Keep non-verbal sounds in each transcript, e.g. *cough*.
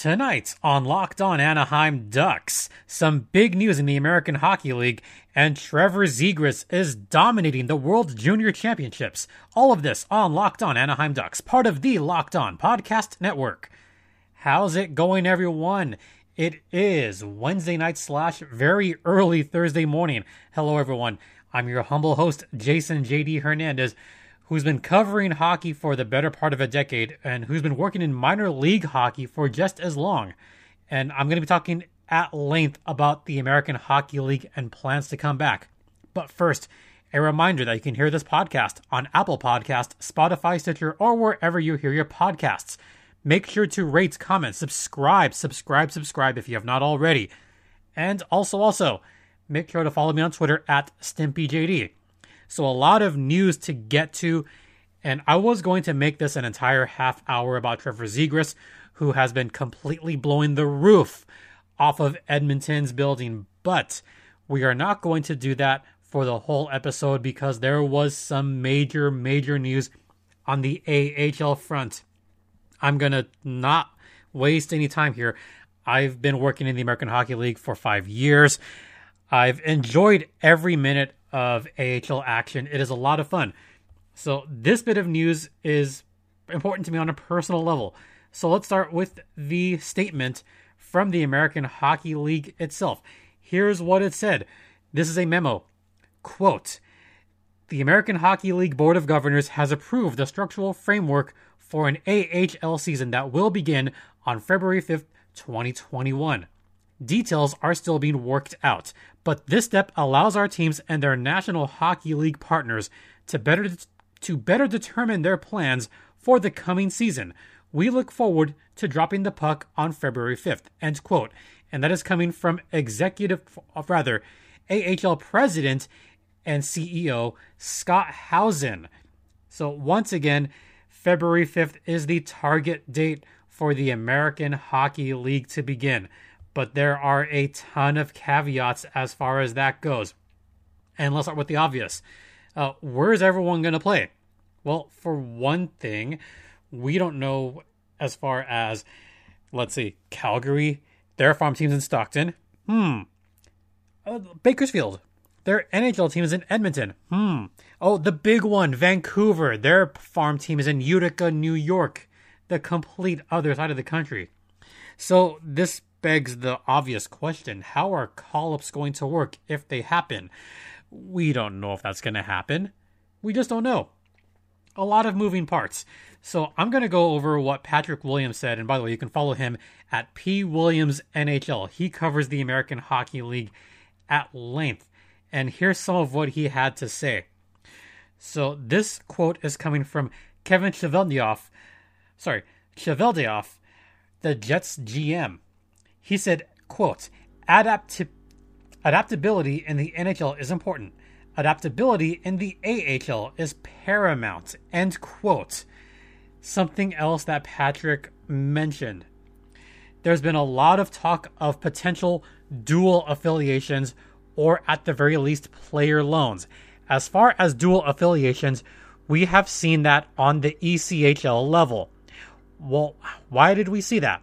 Tonight on Locked On Anaheim Ducks, some big news in the American Hockey League, and Trevor Zegras is dominating the World Junior Championships. All of this on Locked On Anaheim Ducks, part of the Locked On Podcast Network. How's it going, everyone? It is Wednesday night slash very early Thursday morning. Hello, everyone. I'm your humble host, Jason JD Hernandez who's been covering hockey for the better part of a decade and who's been working in minor league hockey for just as long. And I'm going to be talking at length about the American Hockey League and plans to come back. But first, a reminder that you can hear this podcast on Apple Podcast, Spotify, Stitcher, or wherever you hear your podcasts. Make sure to rate, comment, subscribe, subscribe, subscribe if you have not already. And also, also, make sure to follow me on Twitter at StimpyJD. So, a lot of news to get to. And I was going to make this an entire half hour about Trevor Zegras, who has been completely blowing the roof off of Edmonton's building. But we are not going to do that for the whole episode because there was some major, major news on the AHL front. I'm going to not waste any time here. I've been working in the American Hockey League for five years. I've enjoyed every minute of AHL action. It is a lot of fun. So, this bit of news is important to me on a personal level. So, let's start with the statement from the American Hockey League itself. Here's what it said this is a memo. Quote The American Hockey League Board of Governors has approved the structural framework for an AHL season that will begin on February 5th, 2021. Details are still being worked out, but this step allows our teams and their National Hockey League partners to better to better determine their plans for the coming season. We look forward to dropping the puck on February 5th. End quote. And that is coming from executive rather AHL president and CEO Scott Howson. So once again, February 5th is the target date for the American Hockey League to begin but there are a ton of caveats as far as that goes. And let's start with the obvious. Uh, where's everyone going to play? Well, for one thing, we don't know as far as, let's see, Calgary, their farm teams in Stockton. Hmm. Uh, Bakersfield, their NHL team is in Edmonton. Hmm. Oh, the big one, Vancouver, their farm team is in Utica, New York, the complete other side of the country. So this begs the obvious question how are call ups going to work if they happen? We don't know if that's going to happen. We just don't know. A lot of moving parts. So I'm going to go over what Patrick Williams said. And by the way, you can follow him at P. Williams NHL. He covers the American Hockey League at length. And here's some of what he had to say. So this quote is coming from Kevin Cheveldayoff, sorry, Cheveldayoff, the Jets GM. He said, quote, Adapti- adaptability in the NHL is important. Adaptability in the AHL is paramount. End quote. Something else that Patrick mentioned. There's been a lot of talk of potential dual affiliations or at the very least player loans. As far as dual affiliations, we have seen that on the ECHL level. Well, why did we see that?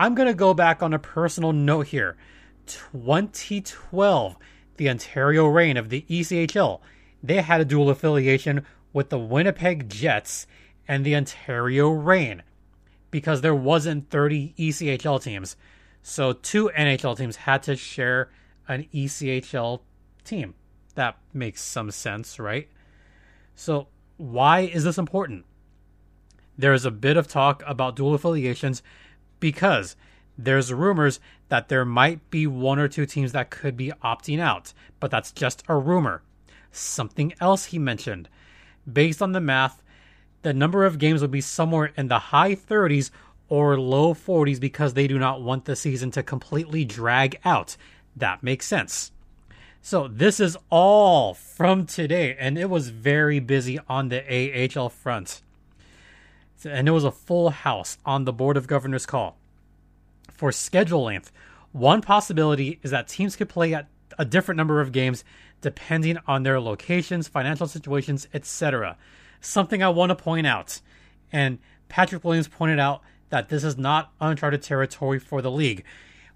I'm going to go back on a personal note here. 2012, the Ontario Reign of the ECHL, they had a dual affiliation with the Winnipeg Jets and the Ontario Reign because there wasn't 30 ECHL teams. So two NHL teams had to share an ECHL team. That makes some sense, right? So why is this important? There is a bit of talk about dual affiliations because there's rumors that there might be one or two teams that could be opting out, but that's just a rumor. Something else he mentioned. Based on the math, the number of games would be somewhere in the high 30s or low 40s because they do not want the season to completely drag out. That makes sense. So, this is all from today, and it was very busy on the AHL front and it was a full house on the Board of Governors call. For schedule length, one possibility is that teams could play at a different number of games depending on their locations, financial situations, etc. Something I want to point out, and Patrick Williams pointed out that this is not uncharted territory for the league.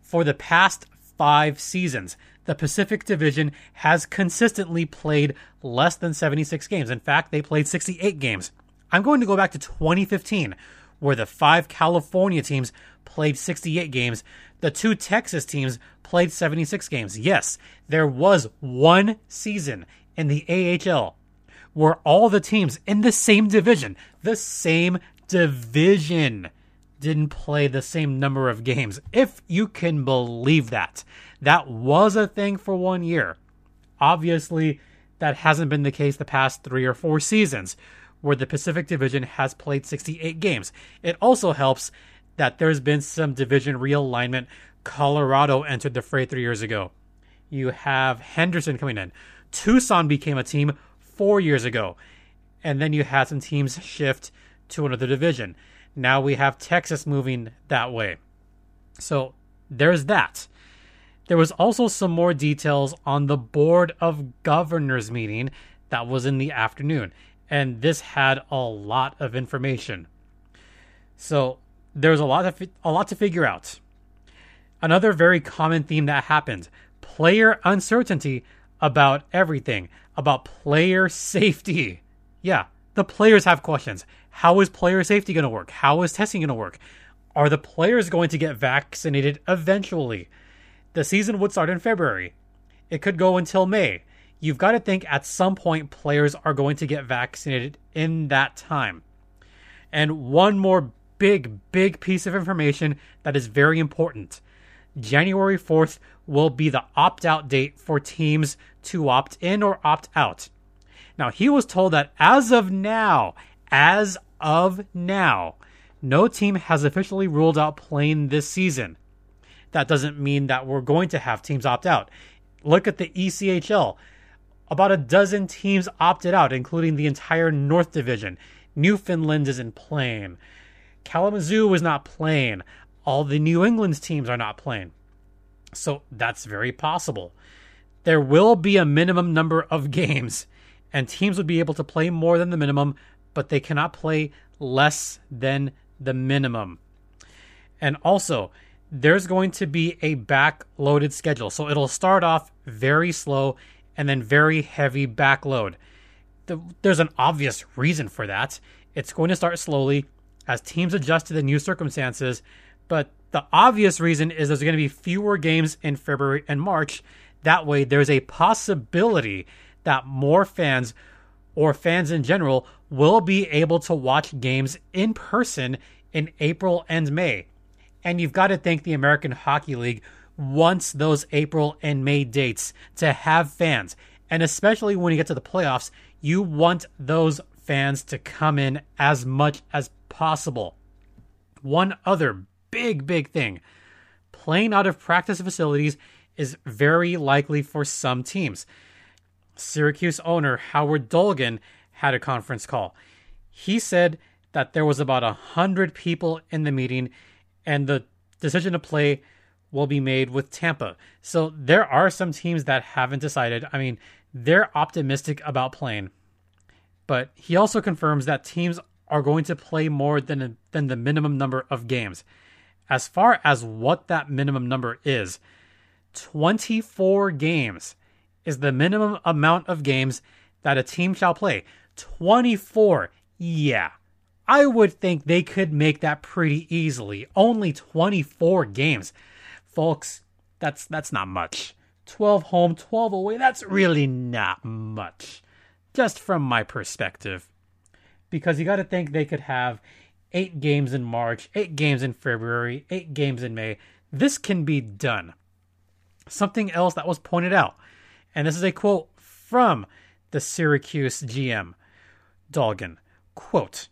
For the past five seasons, the Pacific Division has consistently played less than 76 games. In fact, they played 68 games. I'm going to go back to 2015, where the five California teams played 68 games. The two Texas teams played 76 games. Yes, there was one season in the AHL where all the teams in the same division, the same division, didn't play the same number of games. If you can believe that. That was a thing for one year. Obviously, that hasn't been the case the past three or four seasons, where the Pacific Division has played 68 games. It also helps that there's been some division realignment. Colorado entered the fray three years ago. You have Henderson coming in. Tucson became a team four years ago. And then you had some teams shift to another division. Now we have Texas moving that way. So there's that. There was also some more details on the Board of Governors meeting that was in the afternoon, and this had a lot of information. So there's a lot of a lot to figure out. Another very common theme that happened: player uncertainty about everything, about player safety. Yeah, the players have questions. How is player safety going to work? How is testing going to work? Are the players going to get vaccinated eventually? The season would start in February. It could go until May. You've got to think at some point players are going to get vaccinated in that time. And one more big, big piece of information that is very important January 4th will be the opt out date for teams to opt in or opt out. Now, he was told that as of now, as of now, no team has officially ruled out playing this season. That doesn't mean that we're going to have teams opt out. Look at the ECHL. About a dozen teams opted out, including the entire North Division. Newfoundland isn't playing. Kalamazoo is not playing. All the New England teams are not playing. So that's very possible. There will be a minimum number of *laughs* games, and teams would be able to play more than the minimum, but they cannot play less than the minimum. And also, there's going to be a back-loaded schedule. So it'll start off very slow and then very heavy backload. The, there's an obvious reason for that. It's going to start slowly as teams adjust to the new circumstances, but the obvious reason is there's going to be fewer games in February and March. That way, there's a possibility that more fans or fans in general will be able to watch games in person in April and May. And you've got to thank the American Hockey League wants those April and May dates to have fans. And especially when you get to the playoffs, you want those fans to come in as much as possible. One other big, big thing. Playing out of practice facilities is very likely for some teams. Syracuse owner Howard Dolgon had a conference call. He said that there was about a hundred people in the meeting, and the decision to play will be made with Tampa. So there are some teams that haven't decided. I mean, they're optimistic about playing, but he also confirms that teams are going to play more than than the minimum number of games. As far as what that minimum number is, 24 games is the minimum amount of games that a team shall play. 24. Yeah. I would think they could make that pretty easily. Only 24 games. Folks, that's that's not much. 12 home, 12 away. That's really not much. Just from my perspective. Because you got to think they could have eight games in March, eight games in February, eight games in May. This can be done. Something else that was pointed out, and this is a quote from the Syracuse GM, Dolgon. Quote,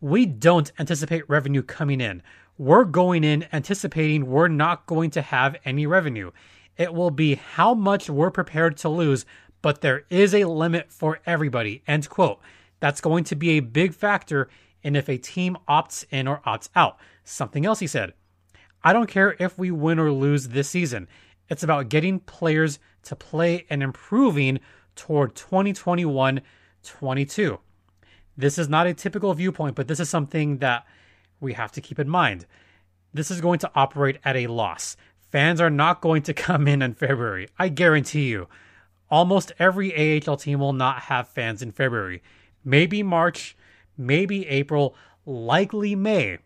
We don't anticipate revenue coming in. We're going in anticipating we're not going to have any revenue. It will be how much we're prepared to lose, but there is a limit for everybody. End quote. That's going to be a big factor and if a team opts in or opts out. Something else he said I don't care if we win or lose this season. It's about getting players to play and improving toward 2021 22. This is not a typical viewpoint, but this is something that we have to keep in mind this is going to operate at a loss. Fans are not going to *laughs* come in in February. I guarantee you. Almost every AHL team will not have fans in February. Maybe March, maybe April, likely May.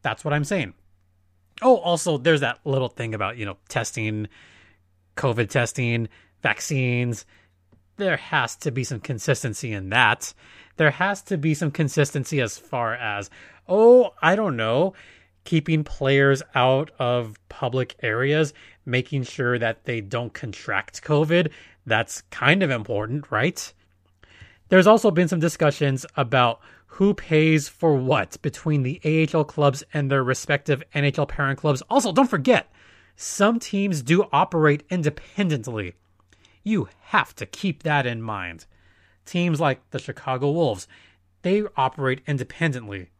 That's what I'm saying. Oh, also, there's that little thing about, you know, testing, COVID testing, vaccines. There has to be some consistency in that. There has to be some consistency as far as, oh, I don't know, keeping players out of public areas, making sure that they don't contract COVID. That's kind of important, right? There's also been some discussions about who pays for what between the AHL clubs and their respective NHL parent clubs. Also, don't forget, some teams do operate independently. You have to keep that in mind. Teams like the Chicago Wolves, they operate independently.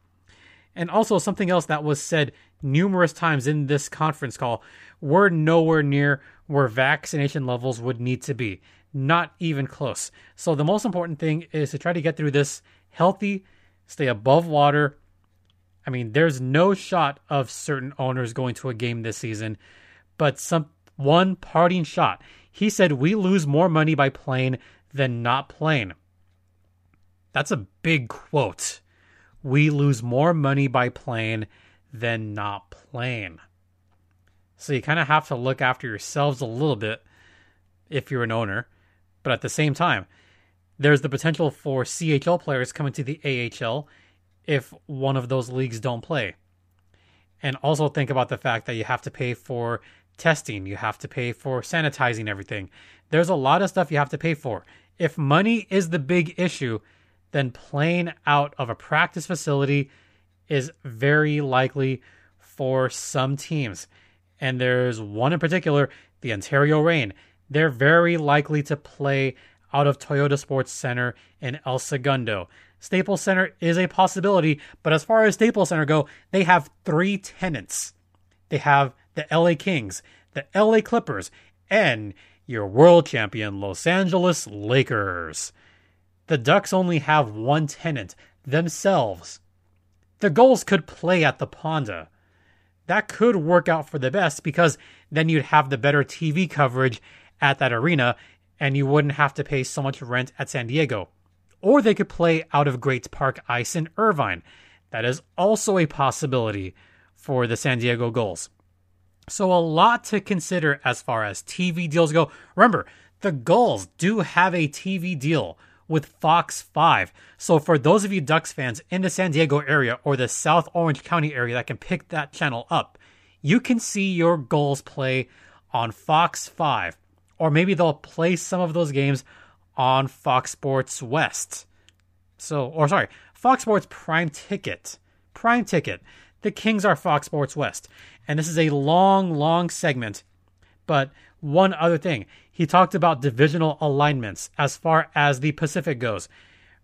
And also, something else that was said numerous times in this conference call we're nowhere near where vaccination levels would need to be. Not even close. So, the most important thing is to try to get through this healthy, stay above water. I mean, there's no shot of certain owners going to a game this season, but some one parting shot. He said, We lose more money by playing than not playing. That's a big quote. We lose more money by playing than not playing. So you kind of have to look after yourselves a little bit if you're an owner. But at the same time, there's the potential for CHL players coming to the AHL if one of those leagues don't play. And also think about the fact that you have to pay for testing, you have to pay for sanitizing everything. There's a lot of stuff you have to pay for. If money is the big issue, then playing out of a practice facility is very likely for some teams. And there's one in particular, the Ontario Reign. They're very likely to play out of Toyota Sports Center in El Segundo. Staples Center is a possibility, but as far as Staples Center go, they have three tenants. They have the LA Kings, the LA Clippers, and your world champion Los Angeles Lakers. The Ducks only have one tenant, themselves. The Gulls could play at the Honda. That could work out for the best because then you'd have the better TV coverage at that arena and you wouldn't have to pay so much rent at San Diego. Or they could play out of Great Park Ice in Irvine. That is also a possibility for the San Diego Gulls. So, a lot to consider as far as TV deals go. Remember, the Gulls do have a TV deal with Fox 5. So, for those of you Ducks fans in the San Diego area or the South Orange County area that can pick that channel up, you can see your Gulls play on Fox 5. Or maybe they'll play some of those games on Fox Sports West. So, or sorry, Fox Sports Prime Ticket. Prime Ticket. The Kings are Fox Sports West. And this is a long, long segment. But one other thing, he talked about divisional alignments as far as the Pacific goes.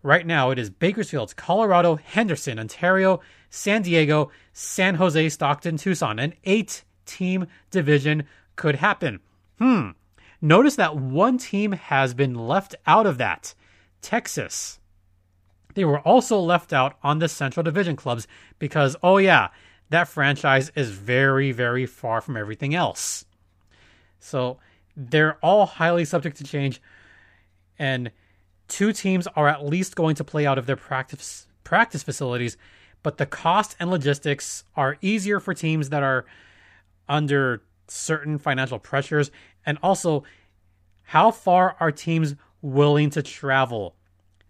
Right now, it is Bakersfield, Colorado, Henderson, Ontario, San Diego, San Jose, Stockton, Tucson. An eight team division could happen. Hmm. Notice that one team has been left out of that Texas. They were also left out on the Central Division clubs because, oh, yeah, that franchise is very, very far from everything else. So they're all highly subject to change, and two teams are at least going to play out of their practice practice facilities, but the cost and logistics are easier for teams that are under certain financial pressures. And also how far are teams willing to travel?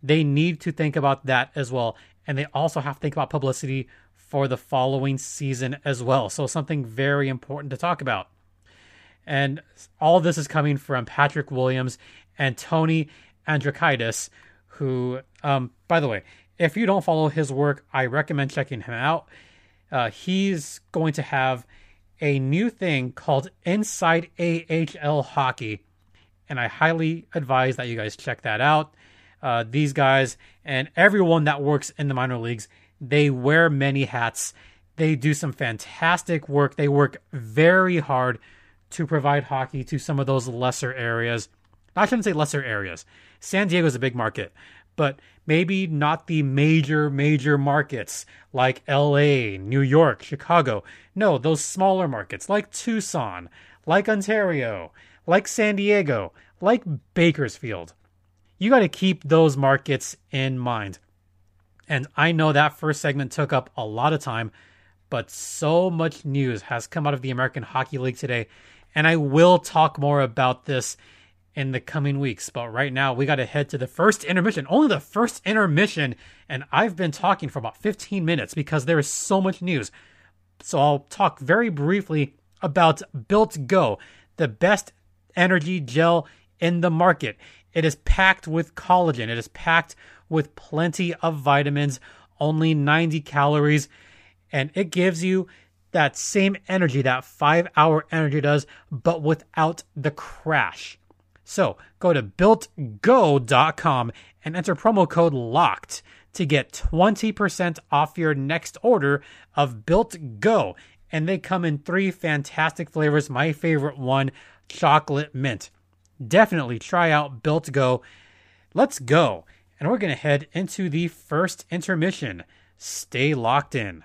They need to think about that as well. And they also have to think about publicity for the following season as well. So something very important to talk about and all this is coming from Patrick Williams and Tony Androckitis, who, um, by the way, if you don't follow his work, I recommend checking him out. Uh, he's going to have a new thing called Inside AHL Hockey, and I highly advise that you guys check that out. Uh, these guys and everyone that works in the minor leagues, they wear many hats. They do some fantastic work. They work very hard to provide hockey to some of those lesser areas. I shouldn't say lesser areas. San Diego is a big market, but maybe not the major, major markets like LA, New York, Chicago. No, those smaller markets like Tucson, like Ontario, like San Diego, like Bakersfield. You got to keep those markets in mind. And I know that first segment took up a lot of time, but so much news has come out of the American Hockey League today. And I will talk more about this in the coming weeks. But right now, we got to head to the first intermission, only the first intermission. And I've been talking for about 15 minutes because there is so much news. So I'll talk very briefly about Built Go, the best energy gel in the market. It is packed with collagen, it is packed with plenty of vitamins, only 90 calories, and it gives you that same energy that five hour energy does, but without the crash. So go to builtgo.com and enter promo code LOCKED to get 20% off your next order of Built Go. And they come in three fantastic flavors. My favorite one, chocolate mint. Definitely try out Built Go. Let's go. And we're going to head into the first intermission. Stay locked in.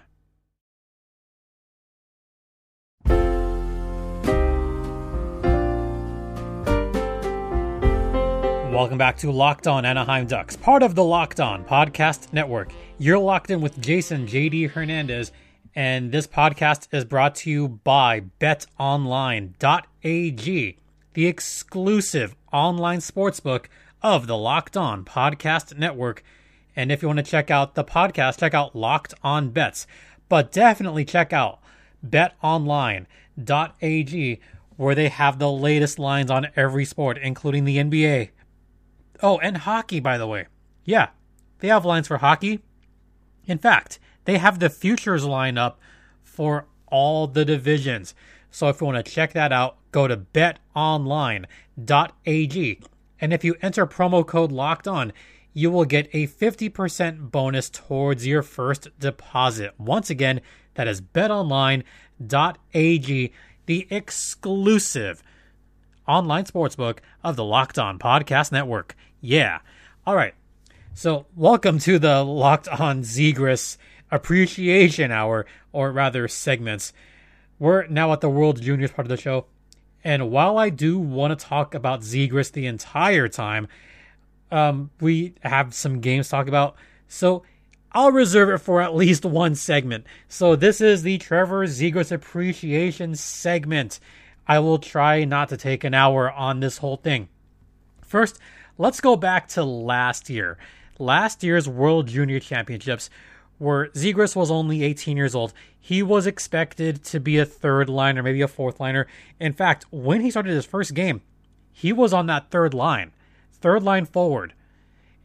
Welcome back to Locked On Anaheim Ducks, part of the Locked On Podcast Network. You're locked in with Jason JD Hernandez, and this podcast is brought to you by betonline.ag, the exclusive online sportsbook of the Locked On Podcast Network. And if you want to check out the podcast, check out Locked On Bets. But definitely check out betonline.ag, where they have the latest lines on every sport, including the NBA Oh, and hockey, by the way. Yeah, they have lines for hockey. In fact, they have the futures line up for all the divisions. So if you want to check that out, go to betonline.ag. And if you enter promo code locked on, you will get a 50% bonus towards your first deposit. Once again, that is betonline.ag, the exclusive online sportsbook of the Locked On Podcast Network. Yeah. All right. So, welcome to the Locked On Zegras Appreciation Hour, or rather, segments. We're now at the World Juniors part of the show. And while I do want to talk about Zegras the entire time, um, we have some games to talk about. So, I'll reserve it for at least one segment. So, this is the Trevor Zegras Appreciation segment. I will try not to take an hour on this whole thing. First, let's go back to last year. Last year's World Junior Championships, where Zegras was only 18 years old. He was expected to be a third liner, maybe a fourth liner. In fact, when he started his first game, he was on that third line, third line forward,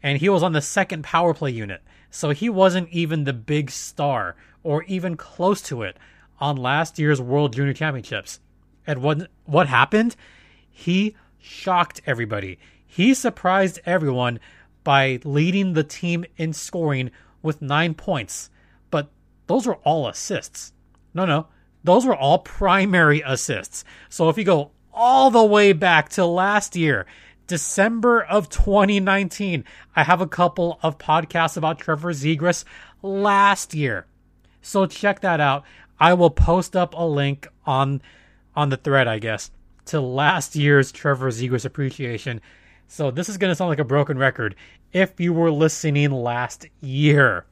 and he was on the second power play unit. So he wasn't even the big star or even close to it on last year's World Junior Championships. And what what happened? He shocked everybody. He surprised everyone by leading the team in scoring with nine points. But those were all assists. No, no. Those were all primary assists. So if you go all the way back to last year, December of 2019, I have a couple of podcasts about Trevor Zegras last year. So check that out. I will post up a link on on the thread, I guess, to last year's Trevor Zegras appreciation. So this is going to sound like a broken record if you were listening last year.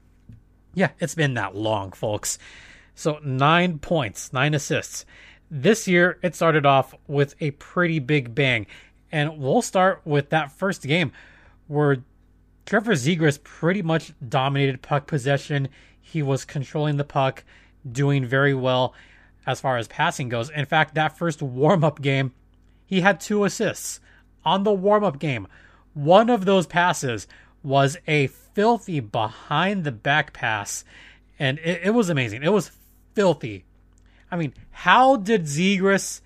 Yeah, it's been that long, folks. So nine points, nine assists. This year, it started off with a pretty big bang. And we'll start with that first game where Trevor Zegras pretty much dominated puck possession. He was controlling the puck, doing very well as far as passing goes. In fact, that first warm up game, he had two assists on the warm up game. One of those passes was a filthy behind the back pass, and it, it was amazing. It was filthy. I mean, how did Zegras?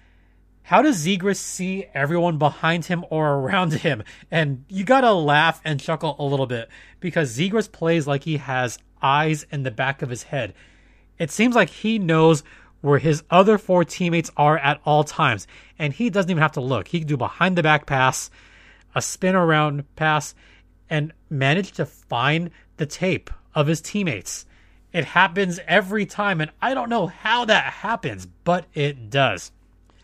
How does Zegras see everyone behind him or around *laughs* him? And you gotta laugh and chuckle a little bit because Zegras plays like he has eyes in the back of his head. It seems like he knows where his other four teammates are at all times. And he doesn't even have to look. He can do behind the back pass, a spin around pass, and manage to find the tape of his teammates. It happens every time, and I don't know how that happens, but it does.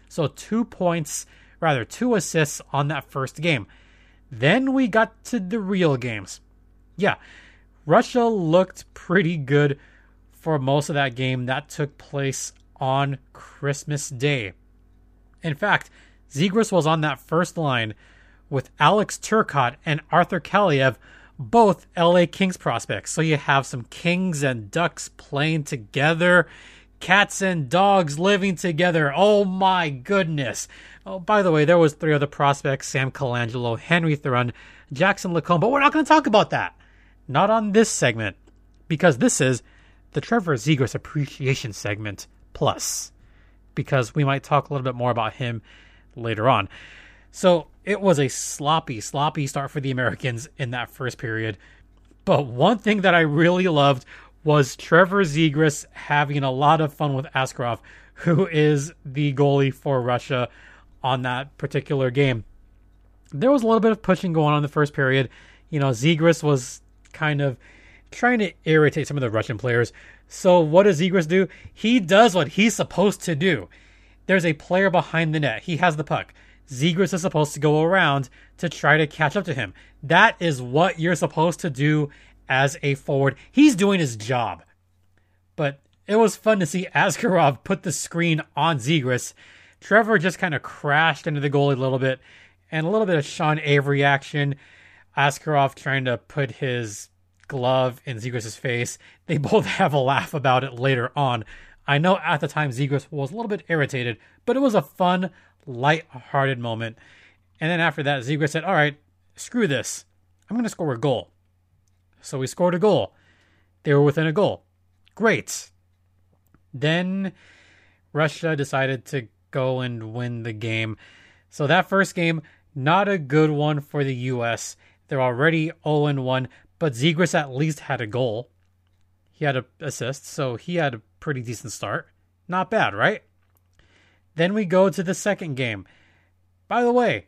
So, two points, rather, two assists on that first game. Then we got to the real games. Yeah, Russia looked pretty good for most of that game. That took place on Christmas Day. In fact, Zegras was on that first line with Alex Turcotte and Arthur Kaliyev, both LA Kings prospects. So you have some Kings and Ducks playing together, cats and dogs living together. Oh my goodness. Oh, by the way, there was three other prospects, Sam Colangelo, Henry Thrun, Jackson Lacombe, but we're not going to talk about that. Not on this segment, because this is the Trevor Zegras appreciation segment plus, because we might talk a little bit more about him later on. So it was a sloppy, sloppy start for the Americans in that first period. But one thing that I really loved was Trevor Zegras having a lot of fun with Askarov, who is the goalie for Russia on that particular game. There was a little bit of pushing going on in the first period. You know, Zegras was kind of trying to irritate some of the Russian players. So what does Zegras do? He does what he's supposed to do. There's a player behind the net. He has the puck. Zegras is supposed to go around to try to catch up to him. That is what you're supposed to do as a forward. He's doing his job. But it was fun to see Askarov put the screen on Zegras. Trevor just kind of crashed into the goalie a little bit, and a little bit of Sean Avery action. Askarov trying to put his glove in Zegras' face. They both *laughs* have a laugh about it later on. I know at the time Zegras was a little bit irritated, but it was a fun, light-hearted moment. And then after that, Zegras said, "All right, screw this. I'm going to score a goal." So we scored a goal. They were within a goal. Great. Then Russia decided to go and win the game. So that first game, not a good one for the U.S. They're already 0 1, but Zegras at least had a goal. He had an assist, so he had a pretty decent start. Not bad, right? Then we go to the second game. By the way,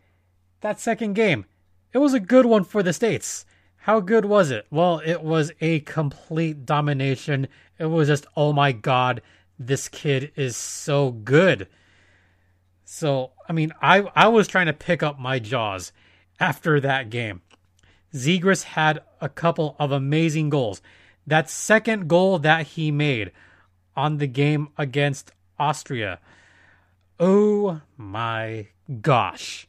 that second game, it was a good one for the States. How good was it? Well, it was a complete domination. It was just, oh my god, this kid is so good. So, I mean, I, I was trying to pick up my jaws after that game. Zegras had a couple of amazing goals. That second goal that he made on the game against Austria Oh my gosh.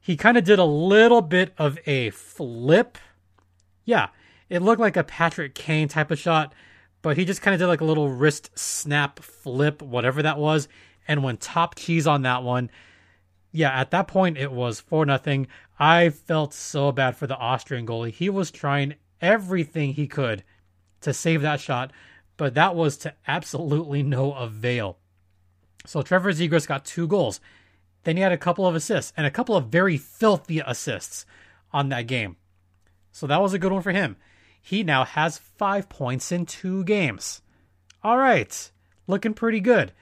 He kind of did a little bit of a flip. Yeah, it looked like a Patrick Kane type of shot, but he just kind of did like a little wrist snap flip, whatever that was, and went top cheese on that one. Yeah, at that point it was 4 nothing. I felt so bad for the Austrian goalie. He was trying everything he could to save that shot, but that was to absolutely no avail. So Trevor Zegras got two goals. Then he had a couple of assists and a couple of very filthy assists on that game. So that was a good one for him. He now has five points in two games. All right, looking pretty good.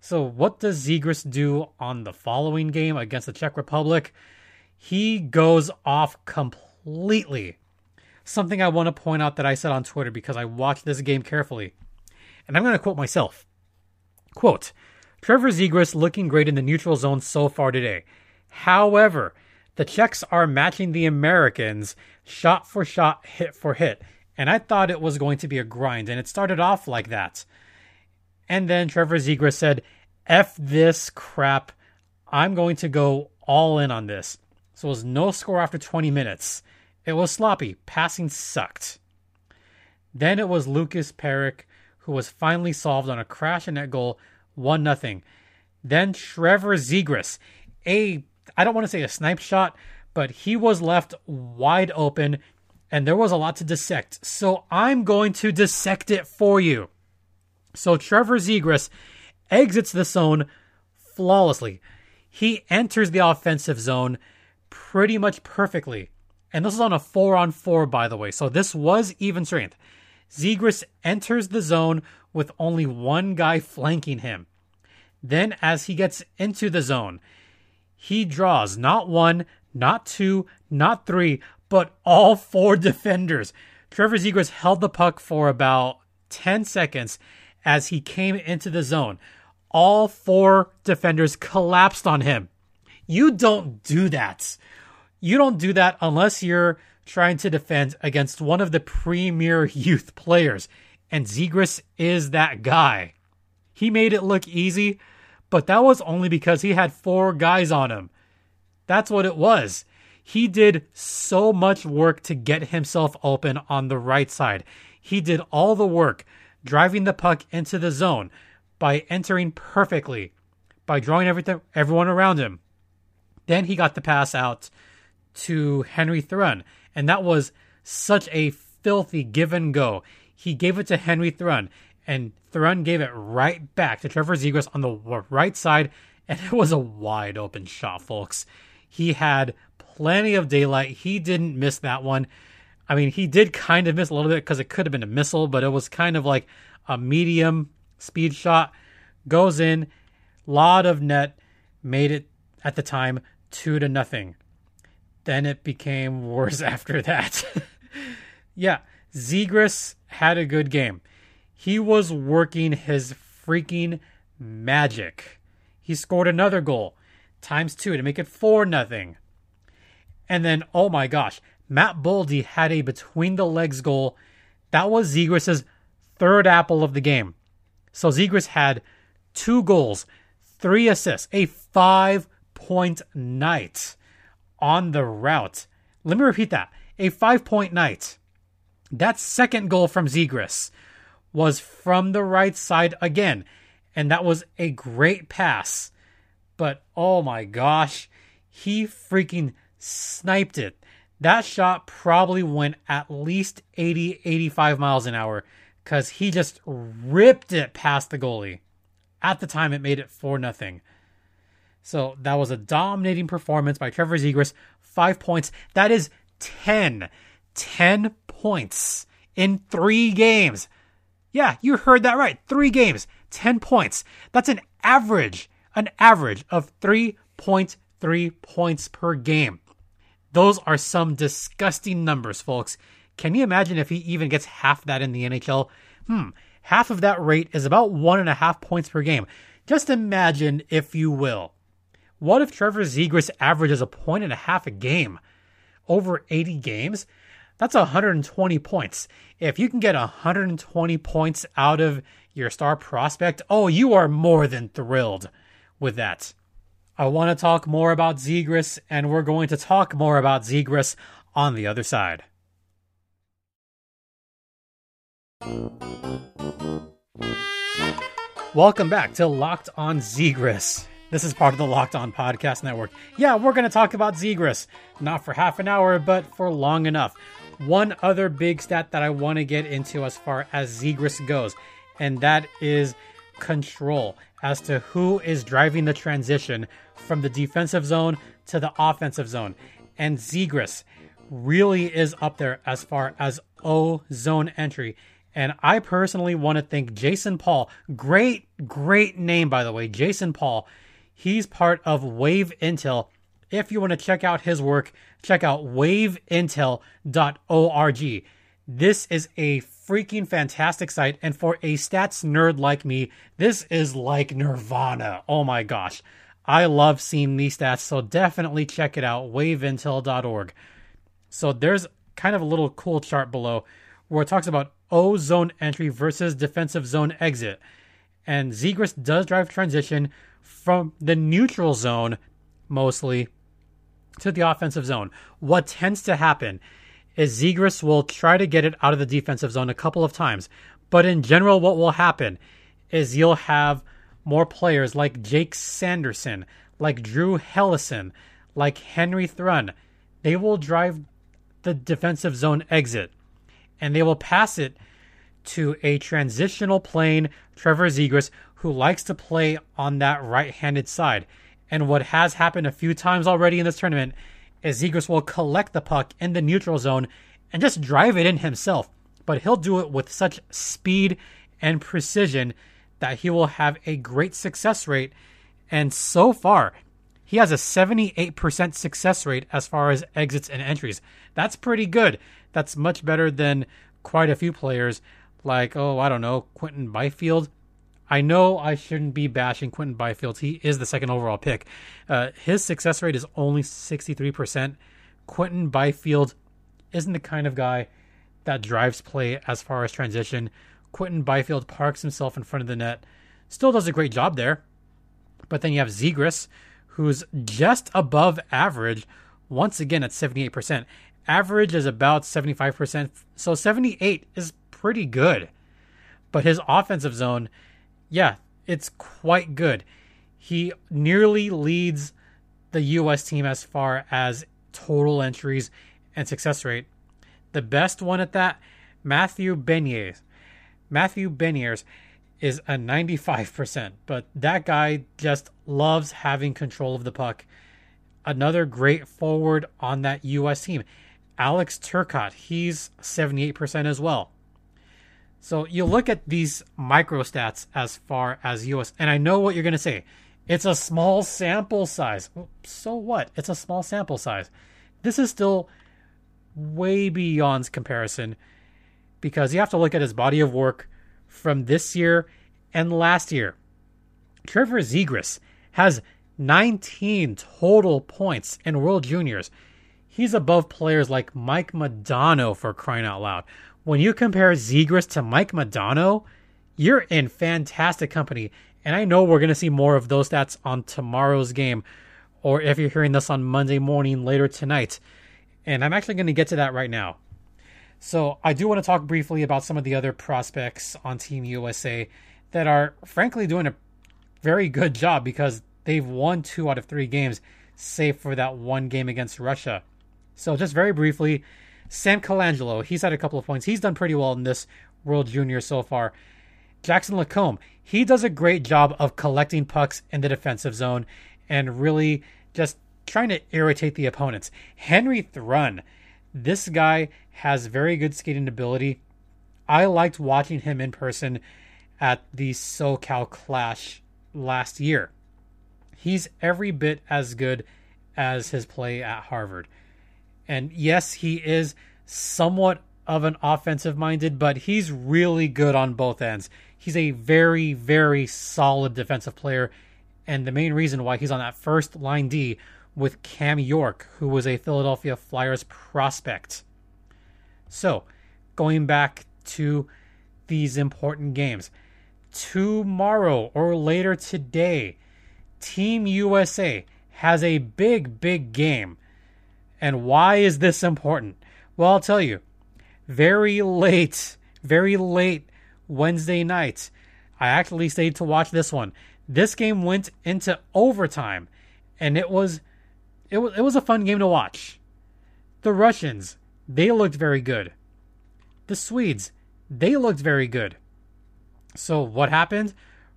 So what does Zegras do on the following game against the Czech Republic? He goes off completely. Something I want to point out that I said on Twitter because I watched this game carefully. And I'm going to quote myself. Quote, Trevor Zegras looking great in the neutral zone so far today. However, the Czechs are matching the Americans shot for shot, hit for hit. And I thought it was going to be a grind, and it started off like that. And then Trevor Zegras said, F this crap. I'm going to go all in on this. So it was no score after 20 minutes. It was sloppy. Passing sucked. Then it was Lukas Parik who was finally solved on a crash and net goal 1 nothing. Then Trevor Zegras, a I don't want to say a snipe shot, but he was left wide open and there was a lot to dissect. So I'm going to dissect it for you. So Trevor Zegras exits the zone flawlessly. He enters the offensive zone pretty much perfectly. And this is on a 4 on 4, by the way. So this was even strength. Zegras enters the zone with only one guy flanking him. Then, as he gets into the zone, he draws not one, not two, not three, but all four *laughs* defenders. Trevor Zegras held the puck for about 10 seconds as he came into the zone. All four defenders collapsed on him. You don't do that. You don't do that unless you're trying to defend against one of the premier *laughs* youth players. And Zegras is that guy. He made it look easy, but that was only because he had four guys on him. That's what it was. He did so much work to get himself open on the right side. He did all the work, driving the puck into the zone by entering perfectly, by drawing everything everyone around him. Then he got the pass out to Henry Thrun, and that was such a filthy give and go. He gave it to Henry Thrun, and Thrun gave it right back to Trevor Zegras on the right side, and it was a wide open shot, folks. He had plenty of daylight. He didn't miss that one. I mean, he did kind of miss a little bit because it could have been a missile, but it was kind of like a medium speed shot. Goes in, lot of net, made it at the time two to nothing. Then it became worse *laughs* after that. *laughs* yeah, Zegras had a good game. He was working his freaking magic. He scored another goal, times two to make it four nothing. And then, oh my gosh, Matt Boldy had a between the legs goal. That was Zegras' third apple of the game. So Zegras had two goals, three assists, a five point night on the route. Let me repeat that a five point night. That second goal from Zegras was from the right side again, and that was a great pass. But oh my gosh, he freaking sniped it. That shot probably went at least 80, 85 miles an hour because he just ripped it past the goalie. At the time, it made it 4 nothing. So that was a dominating performance by Trevor Zegras. Five points. That is 10. 10 points in three games. Yeah, you heard that right. Three games, 10 points. That's an average, an average of 3.3 points per game. Those are some disgusting numbers, folks. Can you imagine if he even gets half that in the NHL? Hmm, half of that rate is about one and a half points per game. Just imagine, if you will. What if Trevor Zegras averages a point and a half a game over 80 games? That's 120 points. If you can get 120 points out of your star prospect, oh, you are more than thrilled with that. I want to talk more about Zegras, and we're going to talk more about Zegras on the other side. Welcome back to Locked on Zegras. This is part of the Locked On Podcast Network. Yeah, we're going to talk about Zegras. Not for half an hour, but for long enough. One other big stat that I want to get into as far as Zegras goes, and that is control as to who is driving the transition from the defensive zone to the offensive zone. And Zegras really is up there as far as O zone entry. And I personally want to thank Jason Paul. Great, great name, by the way. Jason Paul. He's part of Wave Intel. If you want to check out his work, check out waveintel.org. This is a freaking fantastic site. And for a stats nerd like me, this is like Nirvana. Oh my gosh. I love seeing these stats, so definitely check it out, waveintel.org. So there's kind of a little cool chart below where it talks about O zone entry versus defensive zone exit. And Zegras does drive transition from the neutral zone mostly to the offensive zone. What tends to happen is Zegras will try to get it out of the defensive zone a couple of times. But in general, what will happen is you'll have more players like Jake Sanderson, like Drew Helleson, like Henry Thrun. They will drive the defensive zone exit and they will pass it to a transitional plane, Trevor Zegras, who likes to play on that right handed side. And what has happened a few times already in this tournament is Zegras will collect the puck in the neutral zone and just drive it in himself. But he'll do it with such speed and precision that he will have a great success rate. And so far, he has a 78% success rate as far as exits and entries. That's pretty good. That's much better than quite a few players like, oh, I don't know, Quinton Byfield. I know I shouldn't be bashing Quinton Byfield. He is the second overall pick. Uh, his success rate is only 63%. Quinton Byfield isn't the kind of guy that drives play as far as transition. Quinton Byfield parks himself in front of the net, still does a great job there. But then you have Zegras, who's just above average, once again at 78%. Average is about 75%, so 78 is pretty good. But his offensive zone, yeah, it's quite good. He nearly leads the U.S. team as far as total entries and success rate. The best one at that, Matthew Beniers. Matthew Beniers is a 95%, but that guy just loves having control of the puck. Another great forward on that U.S. team. Alex Turcotte, he's 78% as well. So you look at these micro stats as far as US, and I know what you're going to say. It's a small sample size. So what? It's a small sample size. This is still way beyond comparison because you have to look at his body of work from this year and last year. Trevor Zegras has 19 total points in World Juniors. He's above players like Mike Modano for crying out loud. When you compare Zegras to Mike Modano, you're in fantastic company. And I know we're going to see more of those stats on tomorrow's game, or if you're hearing this on Monday morning later tonight. And I'm actually going to get to that right now. So I do want to talk briefly about some of the other prospects on Team USA that are frankly doing a very good job because they've won two out of three games, save for that one game against Russia. So just very briefly, Sam Colangelo, he's had a couple of points. He's done pretty well in this World Junior so far. Jackson Lacombe, he does a great job of collecting pucks in the defensive zone and really just trying to irritate the opponents. Henry Thrun, this guy has very good skating ability. I liked watching him in person at the SoCal Clash last year. He's every bit as good as his play at Harvard. And yes, he is somewhat of an offensive minded, but he's really good on both ends. He's a very, very solid defensive player. And the main reason why he's on that first line D with Cam York, who was a Philadelphia Flyers prospect. So, going back to these important games. Tomorrow or later today, Team USA has a big, big game. And why is this important? Well, I'll tell you. Very late, very late Wednesday night, I actually stayed to watch this one. This game went into overtime, and it was it was it was a fun game to watch. The Russians, they looked very good. The Swedes, they looked very good. So what happened?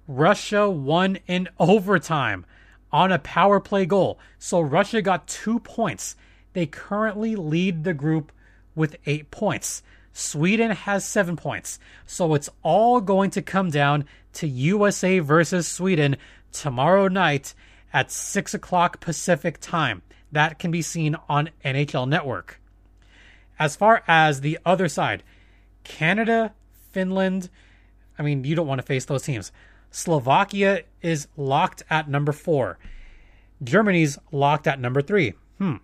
Russia won in *laughs* overtime on a power play goal. So Russia got 2 points. They currently lead the group with 8 points. Sweden has 7 points. So it's all going to come down to USA versus Sweden tomorrow night at 6 o'clock Pacific time. That can be seen on NHL Network. As far as the other side, Canada, Finland, I mean, you don't want to face those teams. Slovakia is locked at number four. Germany's locked at number three. Hmm.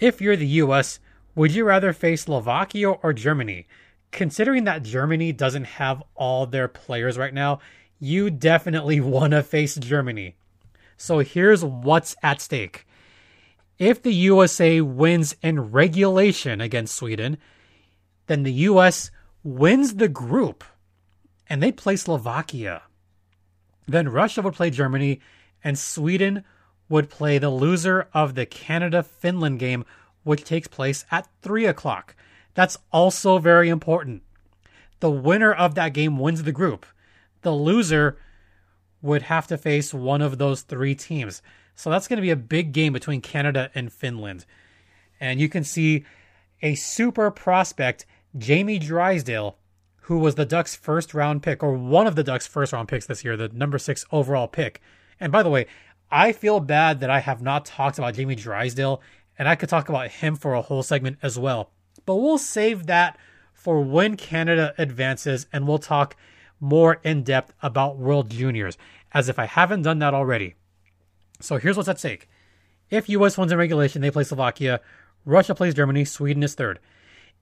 If you're the US, would you rather face Slovakia or Germany? Considering that Germany doesn't have all their players right now, you definitely *laughs* want to face Germany. So here's what's at stake. If the USA wins in regulation against Sweden, then the US wins the group and they play Slovakia. Then Russia would play Germany and Sweden would play the loser of the Canada Finland game, which takes place at 3 o'clock. That's also very important. The winner of that game wins the group. The loser would have to face one of those three teams. So that's going to be a big game between Canada and Finland. And you can see a super prospect, Jamie Drysdale, who was the Ducks' first round pick, or one of the Ducks' first round picks this year, the number six overall pick. And by the way, I feel bad that I have not talked about Jamie Drysdale, and I could talk about him for a whole segment as well. But we'll save that for when Canada advances, and we'll talk more in depth about World Juniors, as if I haven't done that already. So here's what's at stake. If US wins in regulation, they play Slovakia. Russia plays Germany. Sweden is third.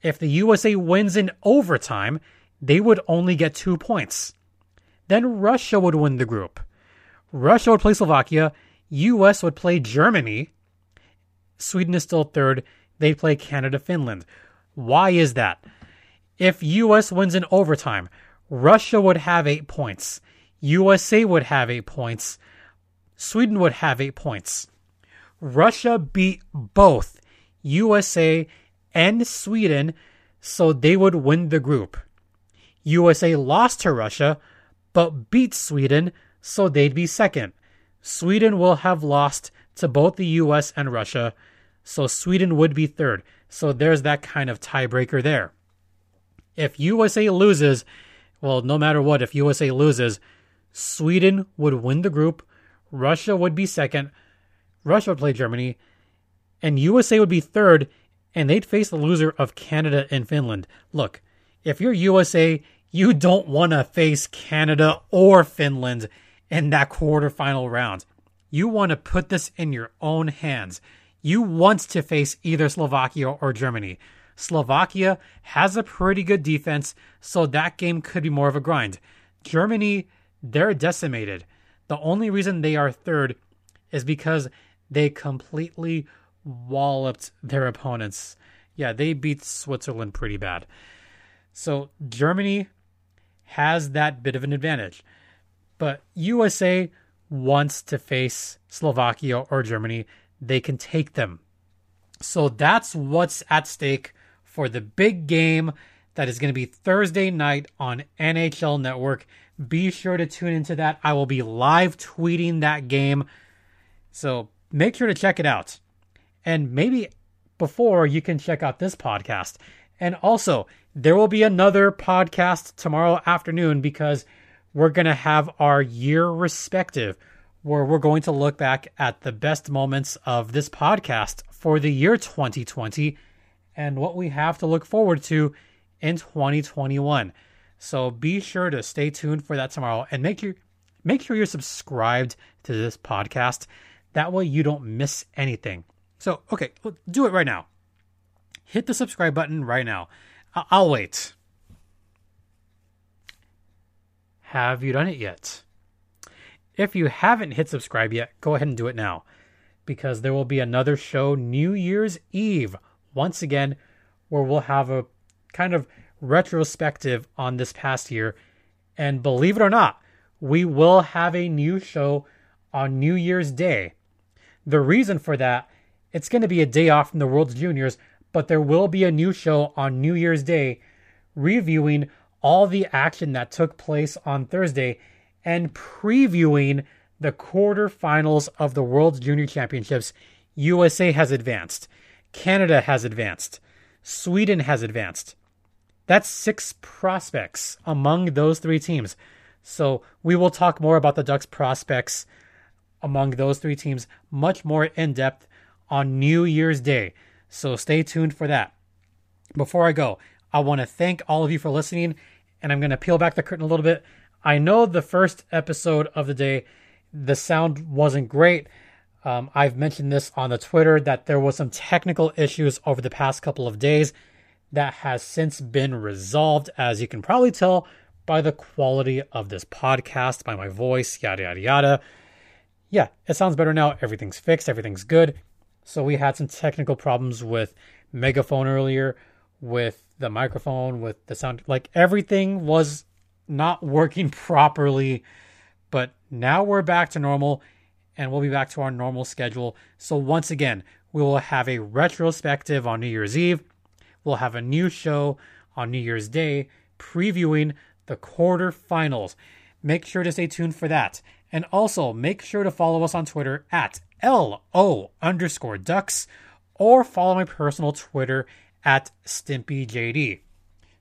If the USA wins in overtime, they would only get two points. Then Russia would win the group. Russia would play Slovakia. US would play Germany. Sweden is still third. They'd play Canada, Finland. Why is that? If US wins in overtime, Russia would have eight points. USA would have eight points. Sweden would have eight points. Russia beat both USA and Sweden, so they would win the group. USA lost to Russia, but beat Sweden, so they'd be second. Sweden will have lost to both the US and Russia, so Sweden would be third. So there's that kind of tiebreaker there. If USA loses, well, no matter what, if USA loses, Sweden would win the group, Russia would be second, Russia would play Germany, and USA would be third, and they'd face the loser of Canada and Finland. Look, if you're USA, you don't want to face Canada or Finland in that quarterfinal round. You want to put this in your own hands. You want to face either Slovakia or Germany. Slovakia has a pretty good defense, so that game could be more of a grind. Germany, they're decimated. The only reason they are third is because they completely walloped their opponents. Yeah, they beat Switzerland pretty bad. So Germany has that bit of an advantage. But USA wants to face Slovakia or Germany. They can take them. So that's what's at stake for the big game that is going to be Thursday night on NHL Network. Be sure to tune into that. I will be live tweeting that game. So make sure to check it out. And maybe before you can check out this podcast. And also, there will be another podcast tomorrow afternoon because we're going to have our year respective, where we're going to look back at the best moments of this podcast for the year 2020 and what we have to look forward to in 2021. So be sure to stay tuned for that tomorrow and make sure make sure you're subscribed to this podcast. That way you don't miss anything. So, okay, do it right now. Hit the subscribe button right now. I'll wait. Have you done it yet? If you haven't hit subscribe yet, go ahead and do it now because there will be another show New Year's Eve once again where we'll have a kind of retrospective on this past year. And believe it or not, we will have a new show on New Year's Day. The reason for that, it's going to be a day off from the World's Juniors, but there will be a new show on New Year's Day reviewing all the action that took place on Thursday and previewing the quarterfinals of the World Junior Championships. USA has advanced, Canada has advanced, Sweden has advanced. That's six prospects among those three teams. So we will talk more about the Ducks prospects among those three teams much more in depth on New Year's Day. So stay tuned for that. Before I go, I want to thank all of you for listening, and I'm going to peel back the curtain a little bit. I know the first episode of the day, the sound wasn't great. Um, I've mentioned this on the Twitter that there was some technical issues over the past couple of days that has since been resolved, as you can probably tell by the quality of this podcast, by my voice, yada yada yada. Yeah, it sounds better now. Everything's fixed, everything's good. So we had some technical problems with megaphone earlier, with the microphone, with the sound. Like everything was not working *laughs* properly. But now we're back to normal and we'll be back to our normal schedule. So once again, we will have a retrospective on New Year's Eve. We'll have a new show on New Year's Day previewing the quarterfinals. Make sure to stay tuned for that. And also make sure to follow us on Twitter at LO underscore ducks or follow my personal Twitter at StimpyJD.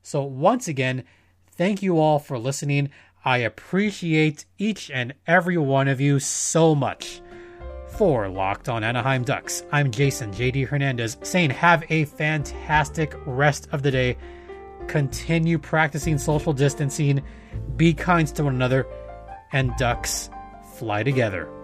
So once again, thank you all for listening. I appreciate each and every one of you so much. For Locked On Anaheim Ducks, I'm Jason JD Hernandez saying have a fantastic rest of the day. Continue practicing social distancing, be kind to one another, and Ducks fly together.